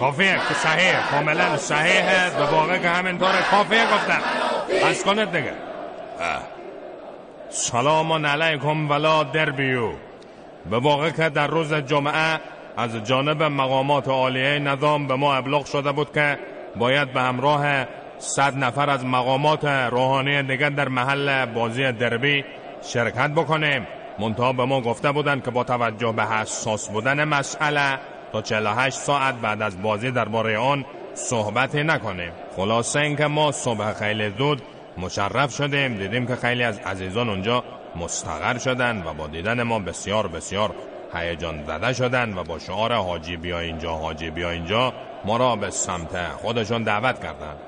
کافیه که صحیح کاملا صحیحه به واقع که همینطوره کافیه گفتم. از کنید دیگه. سلام علیکم ولا دربیو. به واقع که در روز جمعه از جانب مقامات عالیه نظام به ما ابلاغ شده بود که باید به همراه صد نفر از مقامات روحانی دیگر در محل بازی دربی شرکت بکنیم. منتها به ما گفته بودند که با توجه به حساس بودن مسئله تا 48 ساعت بعد از بازی درباره آن صحبتی نکنیم خلاصه اینکه ما صبح خیلی زود مشرف شدیم دیدیم که خیلی از عزیزان اونجا مستقر شدن و با دیدن ما بسیار بسیار هیجان زده شدن و با شعار حاجی بیا اینجا حاجی بیا اینجا ما را به سمت خودشون دعوت کردند.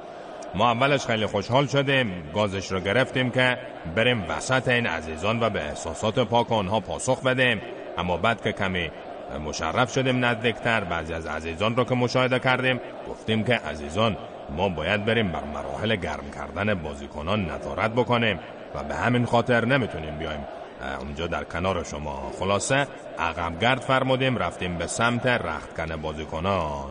ما اولش خیلی خوشحال شدیم گازش رو گرفتیم که بریم وسط این عزیزان و به احساسات پاک آنها پاسخ بدیم. اما بعد که کمی مشرف شدیم نزدیکتر. بعضی از عزیزان رو که مشاهده کردیم گفتیم که عزیزان ما باید بریم بر مراحل گرم کردن بازیکنان نظارت بکنیم و به همین خاطر نمی‌تونیم بیایم. اونجا در کنار شما. خلاصه عقب گرد فرمودیم رفتیم به سمت رختکن بازیکنان.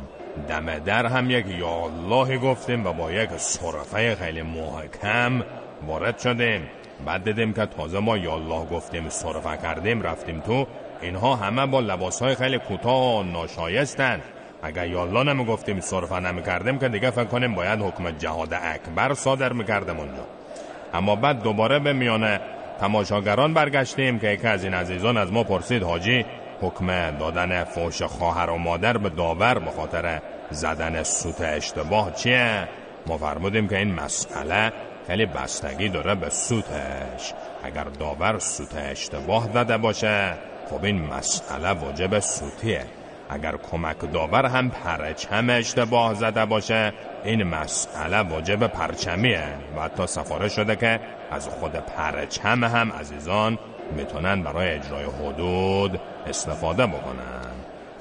دم در هم یک یا اللهی گفتیم و با یک صرفه خیلی محکم وارد شدیم. بعد دیدیم که تازه ما یا الله گفتیم صرفه کردیم رفتیم تو اینها همه با لباس های خیلی کوتاه و ناشایستن. اگر یالله نمی گفتیم صرفه نمی کردیم که دیگه فکر کنیم باید حکم جهاد اکبر صادر می کردم اونجا. اما بعد دوباره به میانه تماشاگران برگشتیم که یکی از این عزیزان از ما پرسید حاجی حکم دادن فوش خواهر و مادر به داور به خاطر زدن سوت اشتباه چیه؟ ما فرمودیم که این مسئله خیلی بستگی داره به سوتش. اگر داور سوت اشتباه زده باشه خب این مسئله واجب سوتیه. اگر کمک داور هم پرچم اشتباه زده باشه این مسئله واجب پرچمیه و حتی سفارش شده که از خود پرچم هم عزیزان می‌تونن برای اجرای حدود استفاده بکنن.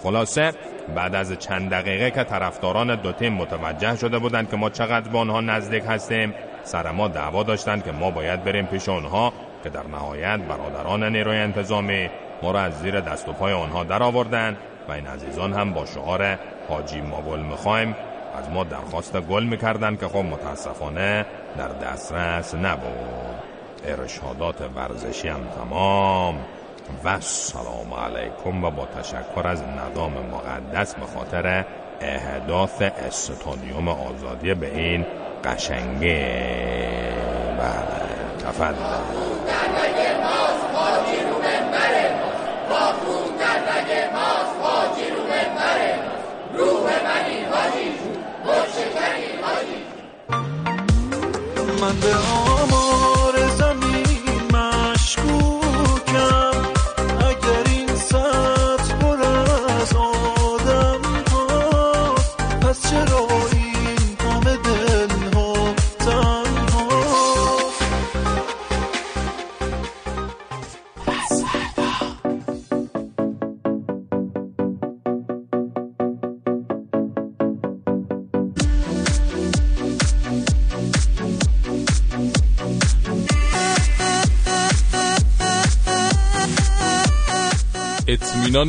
خلاصه بعد از چند دقیقه که طرفداران دو تیم متوجه شده بودند که ما چقدر به آنها نزدیک هستیم سر ما دعوا داشتند که ما باید بریم پیش آنها که در نهایت برادران نیروی انتظامی ما را از زیر دست و پای آنها در آوردن و این عزیزان هم با شعار حاجی ما گل می‌خوایم از ما درخواست گل می‌کردن که خب متاسفانه در دسترس نبود. ارشادات ورزشی هم تمام و سلام علیکم و با تشکر از نظام مقدس به خاطر اهداف استادیوم آزادی به این قشنگه. بله تفضل. من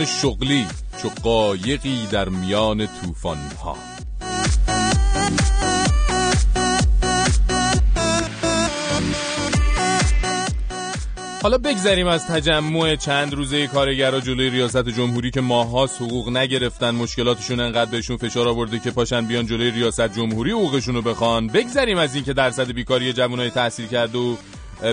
اطمینان شغلی چو قایقی در میان طوفان ها حالا بگذریم از تجمع چند روزه کارگرا جلوی ریاست جمهوری که ماهاست حقوق نگرفتن مشکلاتشون انقدر بهشون فشار آورده که پاشن بیان جلوی ریاست جمهوری حقوقشون رو بخوان. بگذریم از اینکه درصد بیکاری جوانای تحصیل کرده و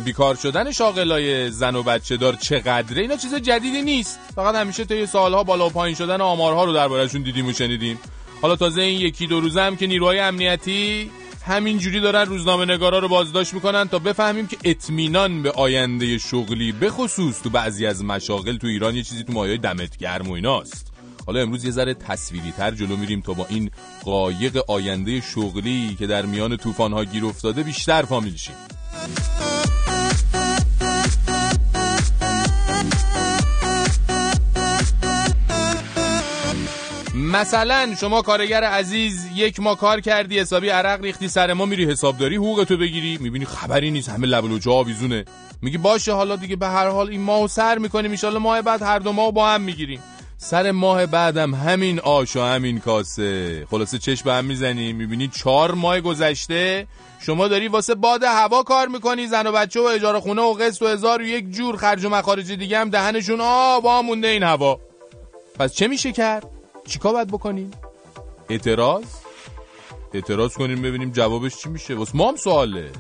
بیکار شدن شاغلای زن و بچه دار چقدره؟ اینا چیز جدیدی نیست. فقط همیشه طی سالها بالا و پایین شدن آمارها رو دربارهشون دیدیم و شنیدیم. حالا تازه این یکی دو روزه هم که نیروهای امنیتی همینجوری دارن روزنامه نگارا رو بازداشت می‌کنن تا بفهمیم که اطمینان به آینده شغلی به خصوص تو بعضی از مشاغل تو ایران یه چیزی تو مایه دمت گرم و ایناست. حالا امروز یه ذره تصویری تر جلو میریم تا با این قایق آینده شغلی که در میان طوفان‌ها گیر افتاده بیشتر فامیل شیم. مثلا شما کارگر عزیز یک ما کار کردی حسابی عرق ریختی سر ما میری حسابداری حقوق تو بگیری می‌بینی خبری نیست همه لبل و جا آویزونه. میگی باشه حالا دیگه به هر حال این ماهو سر می‌کنیم ان ماه بعد هر دو ماه با هم می‌گیریم. سر ماه بعدم همین آش و همین کاسه. خلاصه چشم هم می‌زنی می‌بینی چهار ماه گذشته. شما داری واسه باد هوا کار می‌کنی زن و بچه و اجاره خونه و قسط و هزار و یک جور خرج و مخارج دیگه هم دهنشون آب مونده این هوا. پس چه میشه کرد؟ چیکار باید بکنیم؟ اعتراض؟ اعتراض کنیم ببینیم جوابش چی میشه. واسه ما هم سواله.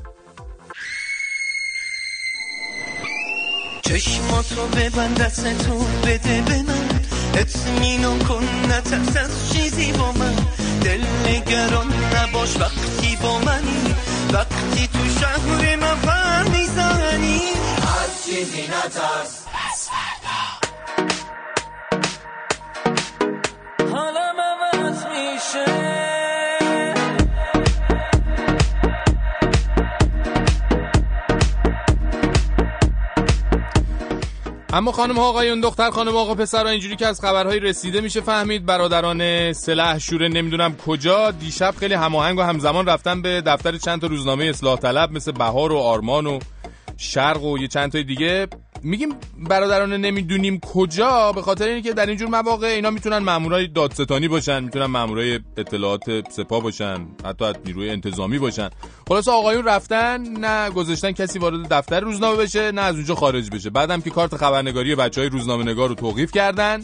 چشماتو ببند دستتو بده به من. اطمینان کن نترس از چیزی با من. دل نگران نباش وقتی با منی. وقتی تو شهر من پر می‌زنی. از چیزی نترس. پس فردا حالم عوض میشه. اما خانم ها آقایون دختر خانم آقا پسر اینجوری که از خبرهای رسیده میشه فهمید برادران سلح شوره نمی‌دونم کجا. دیشب خیلی هماهنگ و همزمان رفتن به دفتر چند تا روزنامه اصلاح طلب مثل بهار و آرمان و شرق و یه چند تای دیگه. میگیم برادران نمی‌دونیم کجا به خاطر اینکه در اینجور مواقع اینا می‌تونن مامورای دادستانی باشن می‌تونن مامورای اطلاعات سپاه باشن حتی نیروی انتظامی باشن. خلاص آقایون رفتن نه گذاشتن کسی وارد دفتر روزنامه بشه نه از اونجا خارج بشه. بعدم که کارت خبرنگاری بچه های روزنامه نگار رو توقیف کردن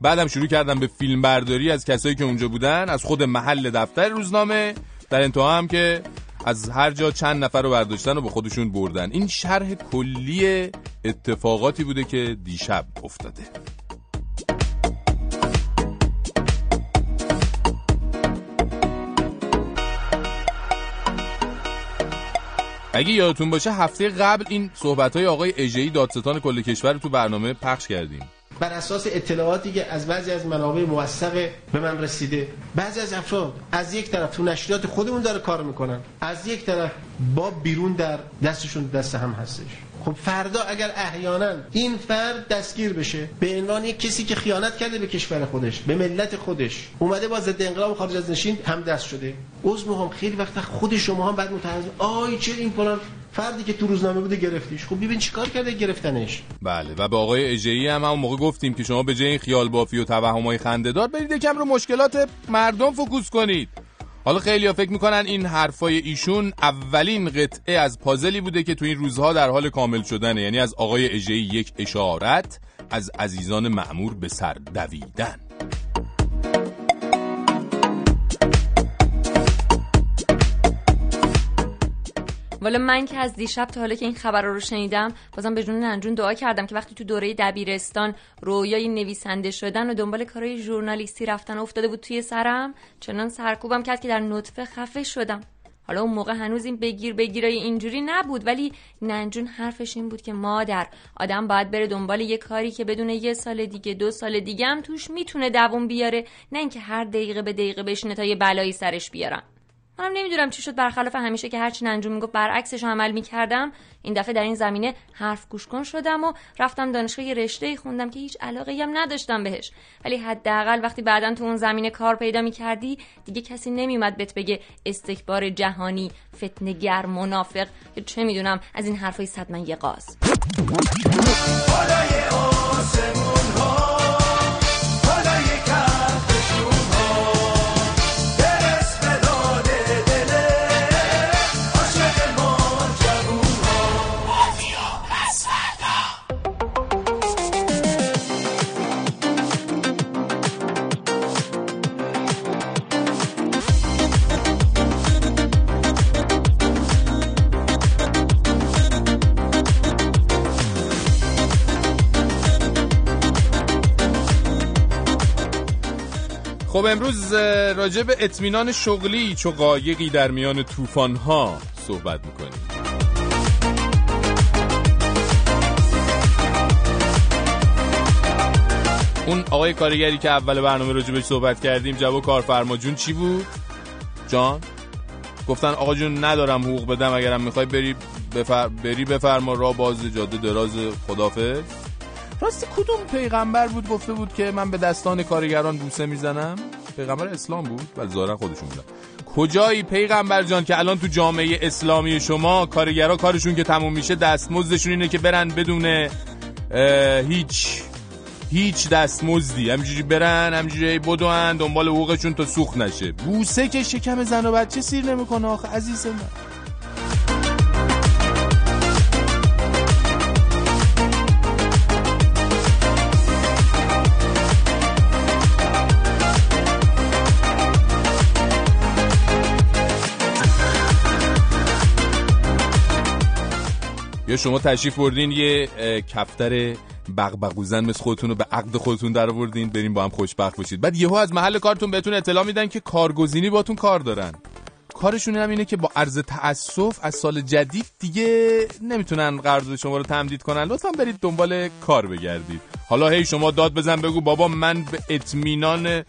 بعدم شروع کردن به فیلم برداری از کسایی که اونجا بودن از خود محل دفتر روزنامه در انتها هم که از هر جا چند نفر رو برداشتن و به خودشون بردن. این شرح کلی اتفاقاتی بوده که دیشب افتاده. اگه یادتون باشه هفته قبل این صحبت های آقای اجهی دادستان کل کشور رو تو برنامه پخش کردیم. بر اساس اطلاعاتی که از بعضی از منابع موثق به من رسیده. بعضی از افراد از یک طرف تو نشریات خودمون داره کار می‌کنن. از یک طرف با بیرون در دستشون دست هم هستش. خب فردا اگر احیانا این فرد دستگیر بشه به عنوان یک کسی که خیانت کرده به کشور خودش به ملت خودش اومده با ضد انقلاب خارج از نشین هم دست شده. عضو هم خیلی وقت خود شما هم بعد متعرض آی چه این فلان فردی که تو روزنامه بوده گرفتیش. خب ببین چیکار کرده گرفتنش؟ بله. و به آقای اجهی هم همون موقع گفتیم که شما به جای خیال بافی و توهمای خنده‌دار برید یکم رو مشکلات مردم فوکوس کنید. حالا خیلی فکر می‌کنن این حرفای ایشون اولین قطعه از پازلی بوده که تو این روزها در حال کامل شدنه. یعنی از آقای اجهی یک اشارت از عزیزان معمور به سر دویدن. والا من که از دیشب تا حالا که این خبر رو شنیدم بازم به جون ننجون دعا کردم که وقتی تو دوره دبیرستان رویای نویسنده شدن و دنبال کارهای ژورنالیستی رفتن افتاده بود توی سرم چنان سرکوبم کرد که در نطفه خفه شدم. حالا اون موقع هنوز این بگیر بگیرای اینجوری نبود ولی ننجون حرفش این بود که مادر آدم باید بره دنبال یه کاری که بدون یه سال دیگه دو سال دیگه هم توش می‌تونه دووم بیاره نه اینکه هر دقیقه به دقیقه بشینه تا یه بلایی سرش بیارم. منم نمی‌دونم چی شد. برخلاف همیشه که هرچی ننجون می‌گفت برعکسش عمل می‌کردم. این دفعه در این زمینه حرف گوش کن شدم و رفتم دانشگاه یه رشته خوندم که هیچ علاقه هم نداشتم بهش. ولی حداقل وقتی بعدا تو اون زمینه کار پیدا می‌کردی دیگه کسی نمیومد بهت بگه استکبار جهانی فتنگر منافق یا چه می‌دونم از این حرفای صد من یه قاز خب امروز راجع به اطمینان شغلی چو قایقی در میان طوفان‌ها صحبت می‌کنیم اون آقای کارگری که اول برنامه راجبش صحبت کردیم جواب کارفرما جون چی بود؟ جان؟ گفتن آقا جون ندارم حقوق بدم اگرم می‌خوای بری بفر... بری بفرما را باز جاده دراز خدافظ راستی کدوم پیغمبر بود گفته بود که من به دستان کارگران بوسه می‌زنم؟ پیغمبر اسلام بود. ولی ظاهرا خودشون بودن. کجایی پیغمبر جان که الان تو جامعه اسلامی شما کارگرا کارشون که تموم میشه دستمزدشون اینه که برن بدون هیچ هیچ دستمزدی. همینجوری برن همینجوری بدون دنبال حقوقشون تا سوخت نشه. بوسه که شکم زن و بچه سیر نمی‌کنه آخه عزیز من. یا شما تشریف بردین یه کفتر بغبغوزن مثل خودتون رو به عقد خودتون در آوردین بریم با هم خوشبخت باشید. بعد یهو از محل کارتون بهتون اطلاع میدن که کارگزینی باتون کار دارن. کارشون هم اینه که با عرض تأسف از سال جدید دیگه نمی‌تونن قرارداد شما رو تمدید کنن. لطفا برید دنبال کار بگردید. حالا هی شما داد بزن بگو بابا من به اطمینان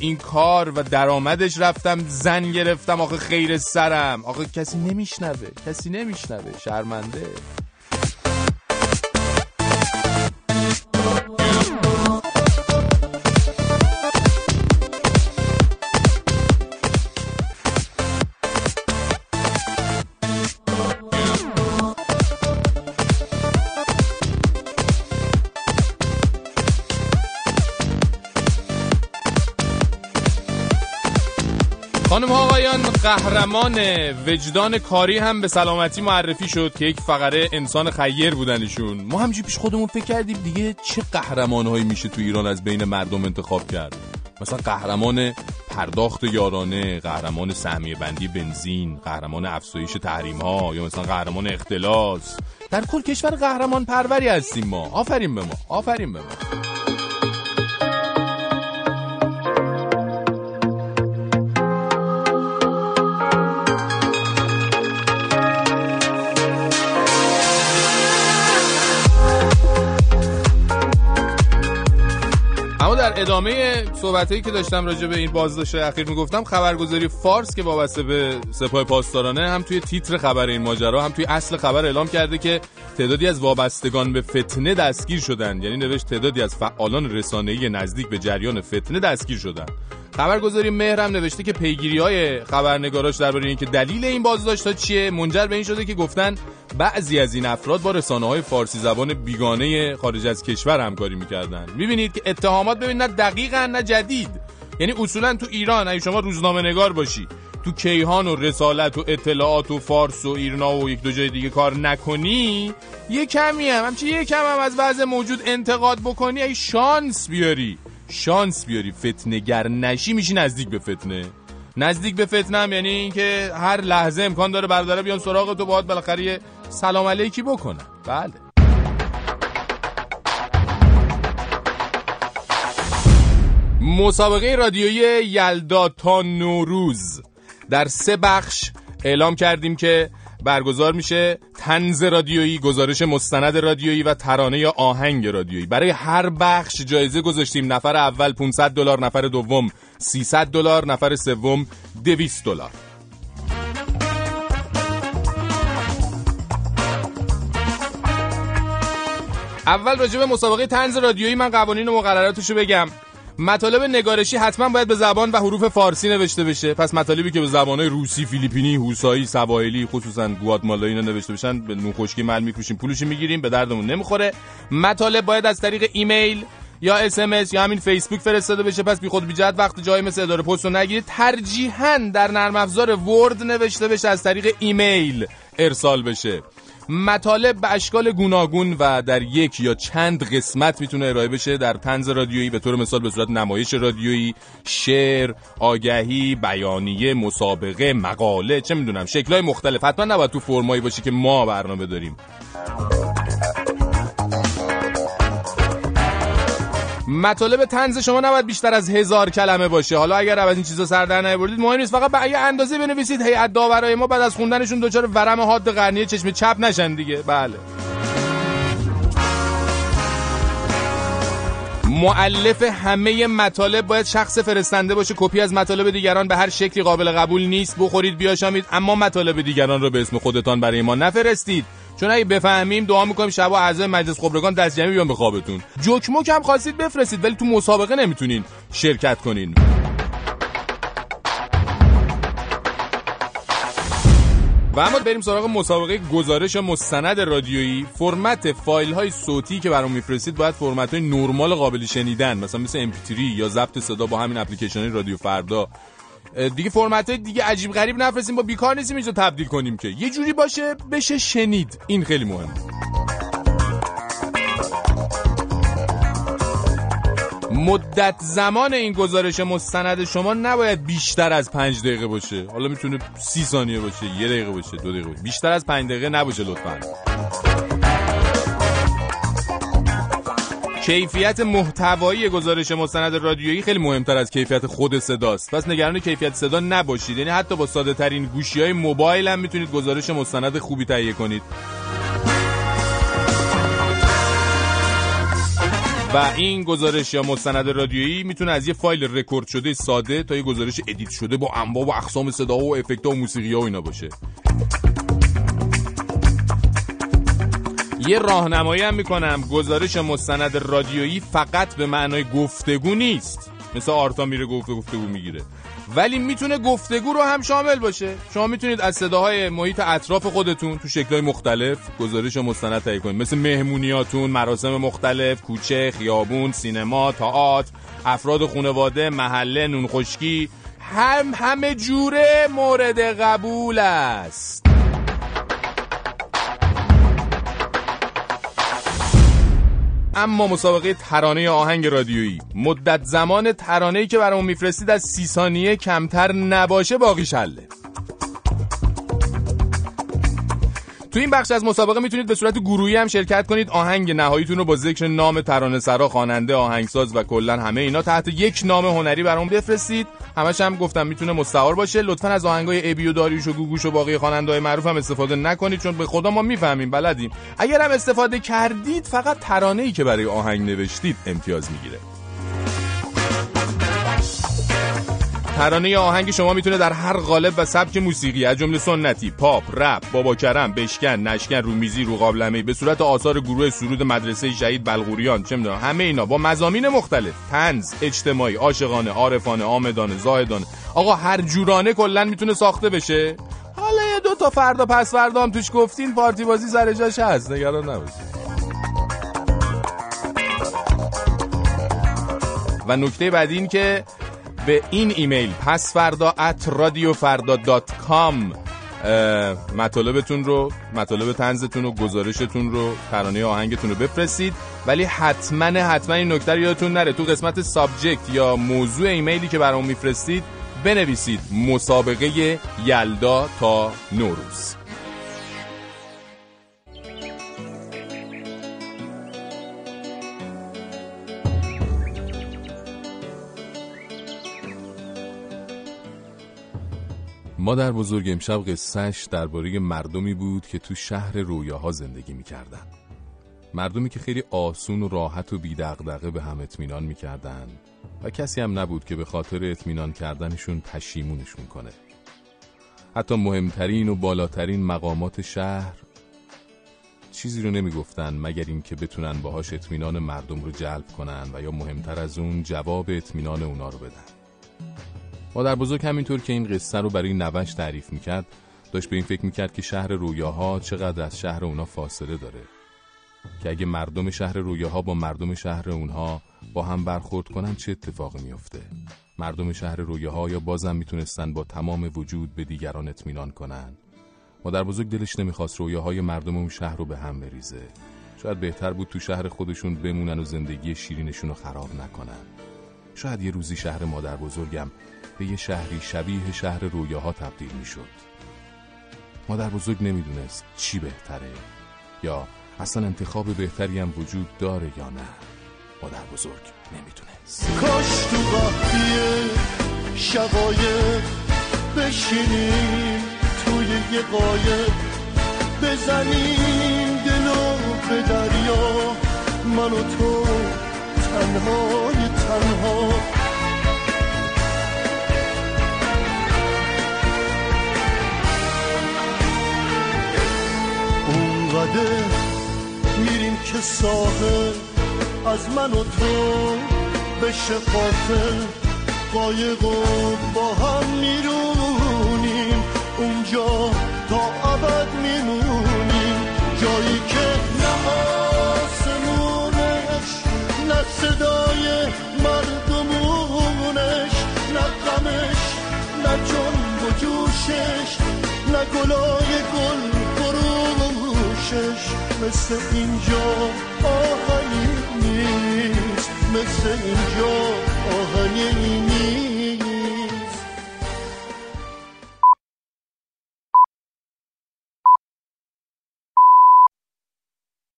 این کار و درآمدش رفتم زن گرفتم آخه خیر سرم. آخه کسی نمیشنوه کسی نمیشنوه. شرمنده. خانم آقایان قهرمان وجدان کاری هم به سلامتی معرفی شد که یک فقره انسان خیر بودنشون ما همجی پیش خودمون فکر کردیم دیگه چه قهرمان هایی میشه تو ایران از بین مردم انتخاب کرد. مثلا قهرمان پرداخت یارانه قهرمان سهمیه بندی بنزین قهرمان افزایش تحریم ها یا مثلا قهرمان اختلاس. در کل کشور قهرمان پروری هستیم ما. آفرین به ما آفرین به ما. ادامه صحبتایی که داشتم راجع به این بازداشت اخیر می‌گفتم خبرگزاری فارس که وابسته به سپاه پاسدارانه هم توی تیتر خبر این ماجرا هم توی اصل خبر اعلام کرده که تعدادی از وابستگان به فتنه دستگیر شدن یعنی نوشت تعدادی از فعالان رسانه‌ای نزدیک به جریان فتنه دستگیر شدن خبرگزاری مهر هم نوشته که پیگیری های خبرنگاراش درباره اینکه دلیل این بازداشت چیه منجر به این شده که گفتن بعضی از این افراد با رسانه های فارسی زبان بیگانه خارج از کشور همکاری می‌کردن. می‌بینید که اتهامات ببین نه دقیقا نه جدید. یعنی اصولا تو ایران اگه شما روزنامه نگار باشی تو کیهان و رسالت و اطلاعات و فارس و ایرنا و یک دو جای دیگه کار نکنی یه کمی هم همچی یه کم هم از وضع موجود انتقاد بکنی ای شانس بیاری. شانس بیاری فتنگر نشی میشی نزدیک به فتنه. نزدیک به فتنه هم یعنی اینکه هر لحظه امکان داره برادر بیان سراغ تو باید بالاخره سلام علیکی بکنن. بله. مسابقه رادیویی یلدا تا نوروز. در سه بخش اعلام کردیم که برگزار میشه تنز رادیویی گزارش مستند رادیویی و ترانه یا آهنگ رادیویی. برای هر بخش جایزه گذاشتیم. نفر اول 500 دلار نفر دوم 300 دلار نفر سوم 200 دلار. اول راجع به مسابقه طنز رادیویی من قوانین و مقرراتشو بگم. مطالب نگارشی حتما باید به زبان و حروف فارسی نوشته بشه. پس مطالبی که به زبانهای روسی، فیلیپینی، هوسایی، سواحلی خصوصا گواتمالایی نوشته بشن به نون خشکی محل میفروشیم پولش می‌گیریم به دردمون نمی‌خوره. مطالب باید از طریق ایمیل یا اس یا همین فیسبوک فرستاده بشه. پس بی خود بی جهت وقت جایی مثل اداره پست رو نگیرید. ترجیحاً در نرم افزار Word نوشته بشه از طریق ایمیل ارسال بشه. مطالب به اشکال گوناگون و در یک یا چند قسمت می‌تونه ارائه بشه در تنز رادیویی به طور مثال به صورت نمایش رادیویی شعر آگهی بیانیه مسابقه مقاله چه می‌دونم شکلهای مختلف. حتما نباید تو فرمایی باشه که ما برنامه داریم. مطالب تنز شما نباید بیشتر از هزار کلمه باشه. حالا اگر از این چیزا سر در نیاوردید مهم نیست. فقط به اندازه بنویسید. هیئت داورای ما. بعد از خوندنشون دچار ورم حاد قرنیه چشم چپ نشن دیگه. بله. معلف همه مطالب باید شخص فرستنده باشه. کپی از مطالب دیگران به هر شکلی قابل قبول نیست. بخورید بیاشامید. اما مطالب دیگران رو به اسم خودتان برای ما نفرستید. چون اگه بفهمیم دعا می‌کنیم شبا اعضای مجلس خبرگان دست جمعی بیان به خوابتون. جوک هم خواستید بفرستید ولی تو مسابقه نمی‌تونین شرکت کنین. و اما بریم سراغ مسابقه گزارش مستند رادیویی. فرمت فایل های صوتی که برام میفرستید باید فرمت های نرمال قابل شنیدن مثلا مثل MP3 یا ضبط صدا با همین اپلیکیشن رادیو فردا. دیگه فرمت های دیگه عجیب غریب نفرستیم با بیکار نیستیم اینجا تبدیل کنیم که. یه جوری باشه بشه شنید. این خیلی مهمه. مدت زمان این گزارش مستند شما نباید بیشتر از پنج دقیقه باشه. حالا می‌تونه سی ثانیه باشه یه دقیقه باشه دو دقیقه باشه. بیشتر از پنج دقیقه نباشه لطفا. کیفیت محتوایی گزارش مستند رادیویی خیلی مهمتر از کیفیت خود صداست. پس نگران کیفیت صدا نباشید. یعنی حتی با ساده ترین گوشی های موبایل هم می‌تونید گزارش مستند خوبی تهیه کنید. و این گزارش یا مستند رادیویی می‌تونه از یه فایل رکورد شده ساده تا یه گزارش edit شده با انواع و اقسام صدا و effect و موسیقی ها و اینا باشه. یه راهنمایی هم می‌کنم. گزارش مستند رادیویی فقط به معنای گفتگو نیست. مثل آرتا میره گفته گفتگو می‌گیره. ولی می‌تونه گفتگو رو هم شامل باشه. شما می‌تونید از صداهای محیط اطراف خودتون تو شکلهای مختلف گزارش مستند تهیه کنید. مثل مهمونیاتون مراسم مختلف کوچه خیابون سینما تئاتر افراد خانواده محله نون خشکی هم همه جوره مورد قبول است. اما مسابقه ترانه آهنگ رادیویی. مدت زمان ترانه‌ای که برامون میفرستید از سی ثانیه کمتر نباشه باقی شله. تو این بخش از مسابقه می‌تونید به صورت گروهی هم شرکت کنید. آهنگ نهاییتون رو با ذکر نام ترانه سرا خواننده آهنگساز و کلا همه اینا تحت یک نام هنری برام بفرستید. همش هم گفتم می‌تونه مستعار باشه. لطفا از آهنگای ابی و داریوش و گوگوش و باقی خواننده‌های معروف هم استفاده نکنید چون به خدا ما می‌فهمیم بلدیم. اگر هم استفاده کردید فقط ترانه‌ای که برای آهنگ نوشتید امتیاز می‌گیره. ترانه آهنگ شما می‌تونه در هر قالب و سبک موسیقی از جمله سنتی، پاپ، رپ، بابا کرم، بشکن، نشکن، رومیزی، رو قابلمه به صورت آثار گروه سرود مدرسه شهید بلغوریان چه می‌دونم همه اینا با مزامین مختلف، طنز، اجتماعی، عاشقانه، عارفانه، آمدانه، زاهدانه، آقا هر جورانه کلا می‌تونه ساخته بشه. حالا یه دو تا فردا پس فردا هم توش گفتین پارتی بازی سر جاش هست نگران نباشید. و نکته بعدی این که به این ایمیل پس فردا at رادیو فردا dot com مطالبتون رو مطالب طنزتون و گزارشتون رو ترانه آهنگتون رو بفرستید. ولی حتما حتما این نکته رو یادتون نره. تو قسمت subject یا موضوع ایمیلی که برام میفرستید بنویسید مسابقه یلدا تا نوروز. مادر بزرگ امشب قصهش درباره مردمی بود که تو شهر رویاها زندگی می‌کردن. مردمی که خیلی آسون و راحت و بیدغدغه به هم اطمینان می‌کردن و کسی هم نبود که به خاطر اطمینان کردنشون پشیمونشون کنه حتی مهمترین و بالاترین مقامات شهر چیزی رو نمی‌گفتن مگر اینکه بتونن باهاش اطمینان مردم رو جلب کنن و یا مهمتر از اون جواب اطمینان اونا رو بدن. مادر بزرگ همینطور که این قصه رو برای نوش تعریف می‌کرد داشت به این فکر می‌کرد که شهر رویاها چقدر از شهر اونا فاصله داره. که اگه مردم شهر رویاها با مردم شهر اونها با هم برخورد کنن چه اتفاقی میفته مردم شهر رویاها یا بازم می‌تونستن با تمام وجود به دیگران اطمینان کنن؟ مادر بزرگ دلش نمی‌خواست رویاهای مردم اون شهر رو به هم بریزه. شاید بهتر بود تو شهر خودشون بمونن و زندگی شیرینشون رو خراب نکنن. شاید یه روزی شهر مادر بزرگم به یه شهری شبیه شهر رویاها تبدیل می شد مادر بزرگ نمی‌دونست چی بهتره یا اصلا انتخاب بهتری هم وجود داره یا نه. مادر بزرگ نمی‌دونه کاش تو وقتی شقایق بشینیم توی یه قایق بزنیم دلو به دریا من و تو تنهای تنها. که ساحل از من و تو بشه قافل قایق و با هم میرونیم. اونجا تا ابد میمونیم. جایی که نه آسمونش نه صدای مردمونش نه غمش نه جنب و جوشش نه گلای گل فروشش مثل اینجا آهنی نیست مثل اینجا آهنی نیست.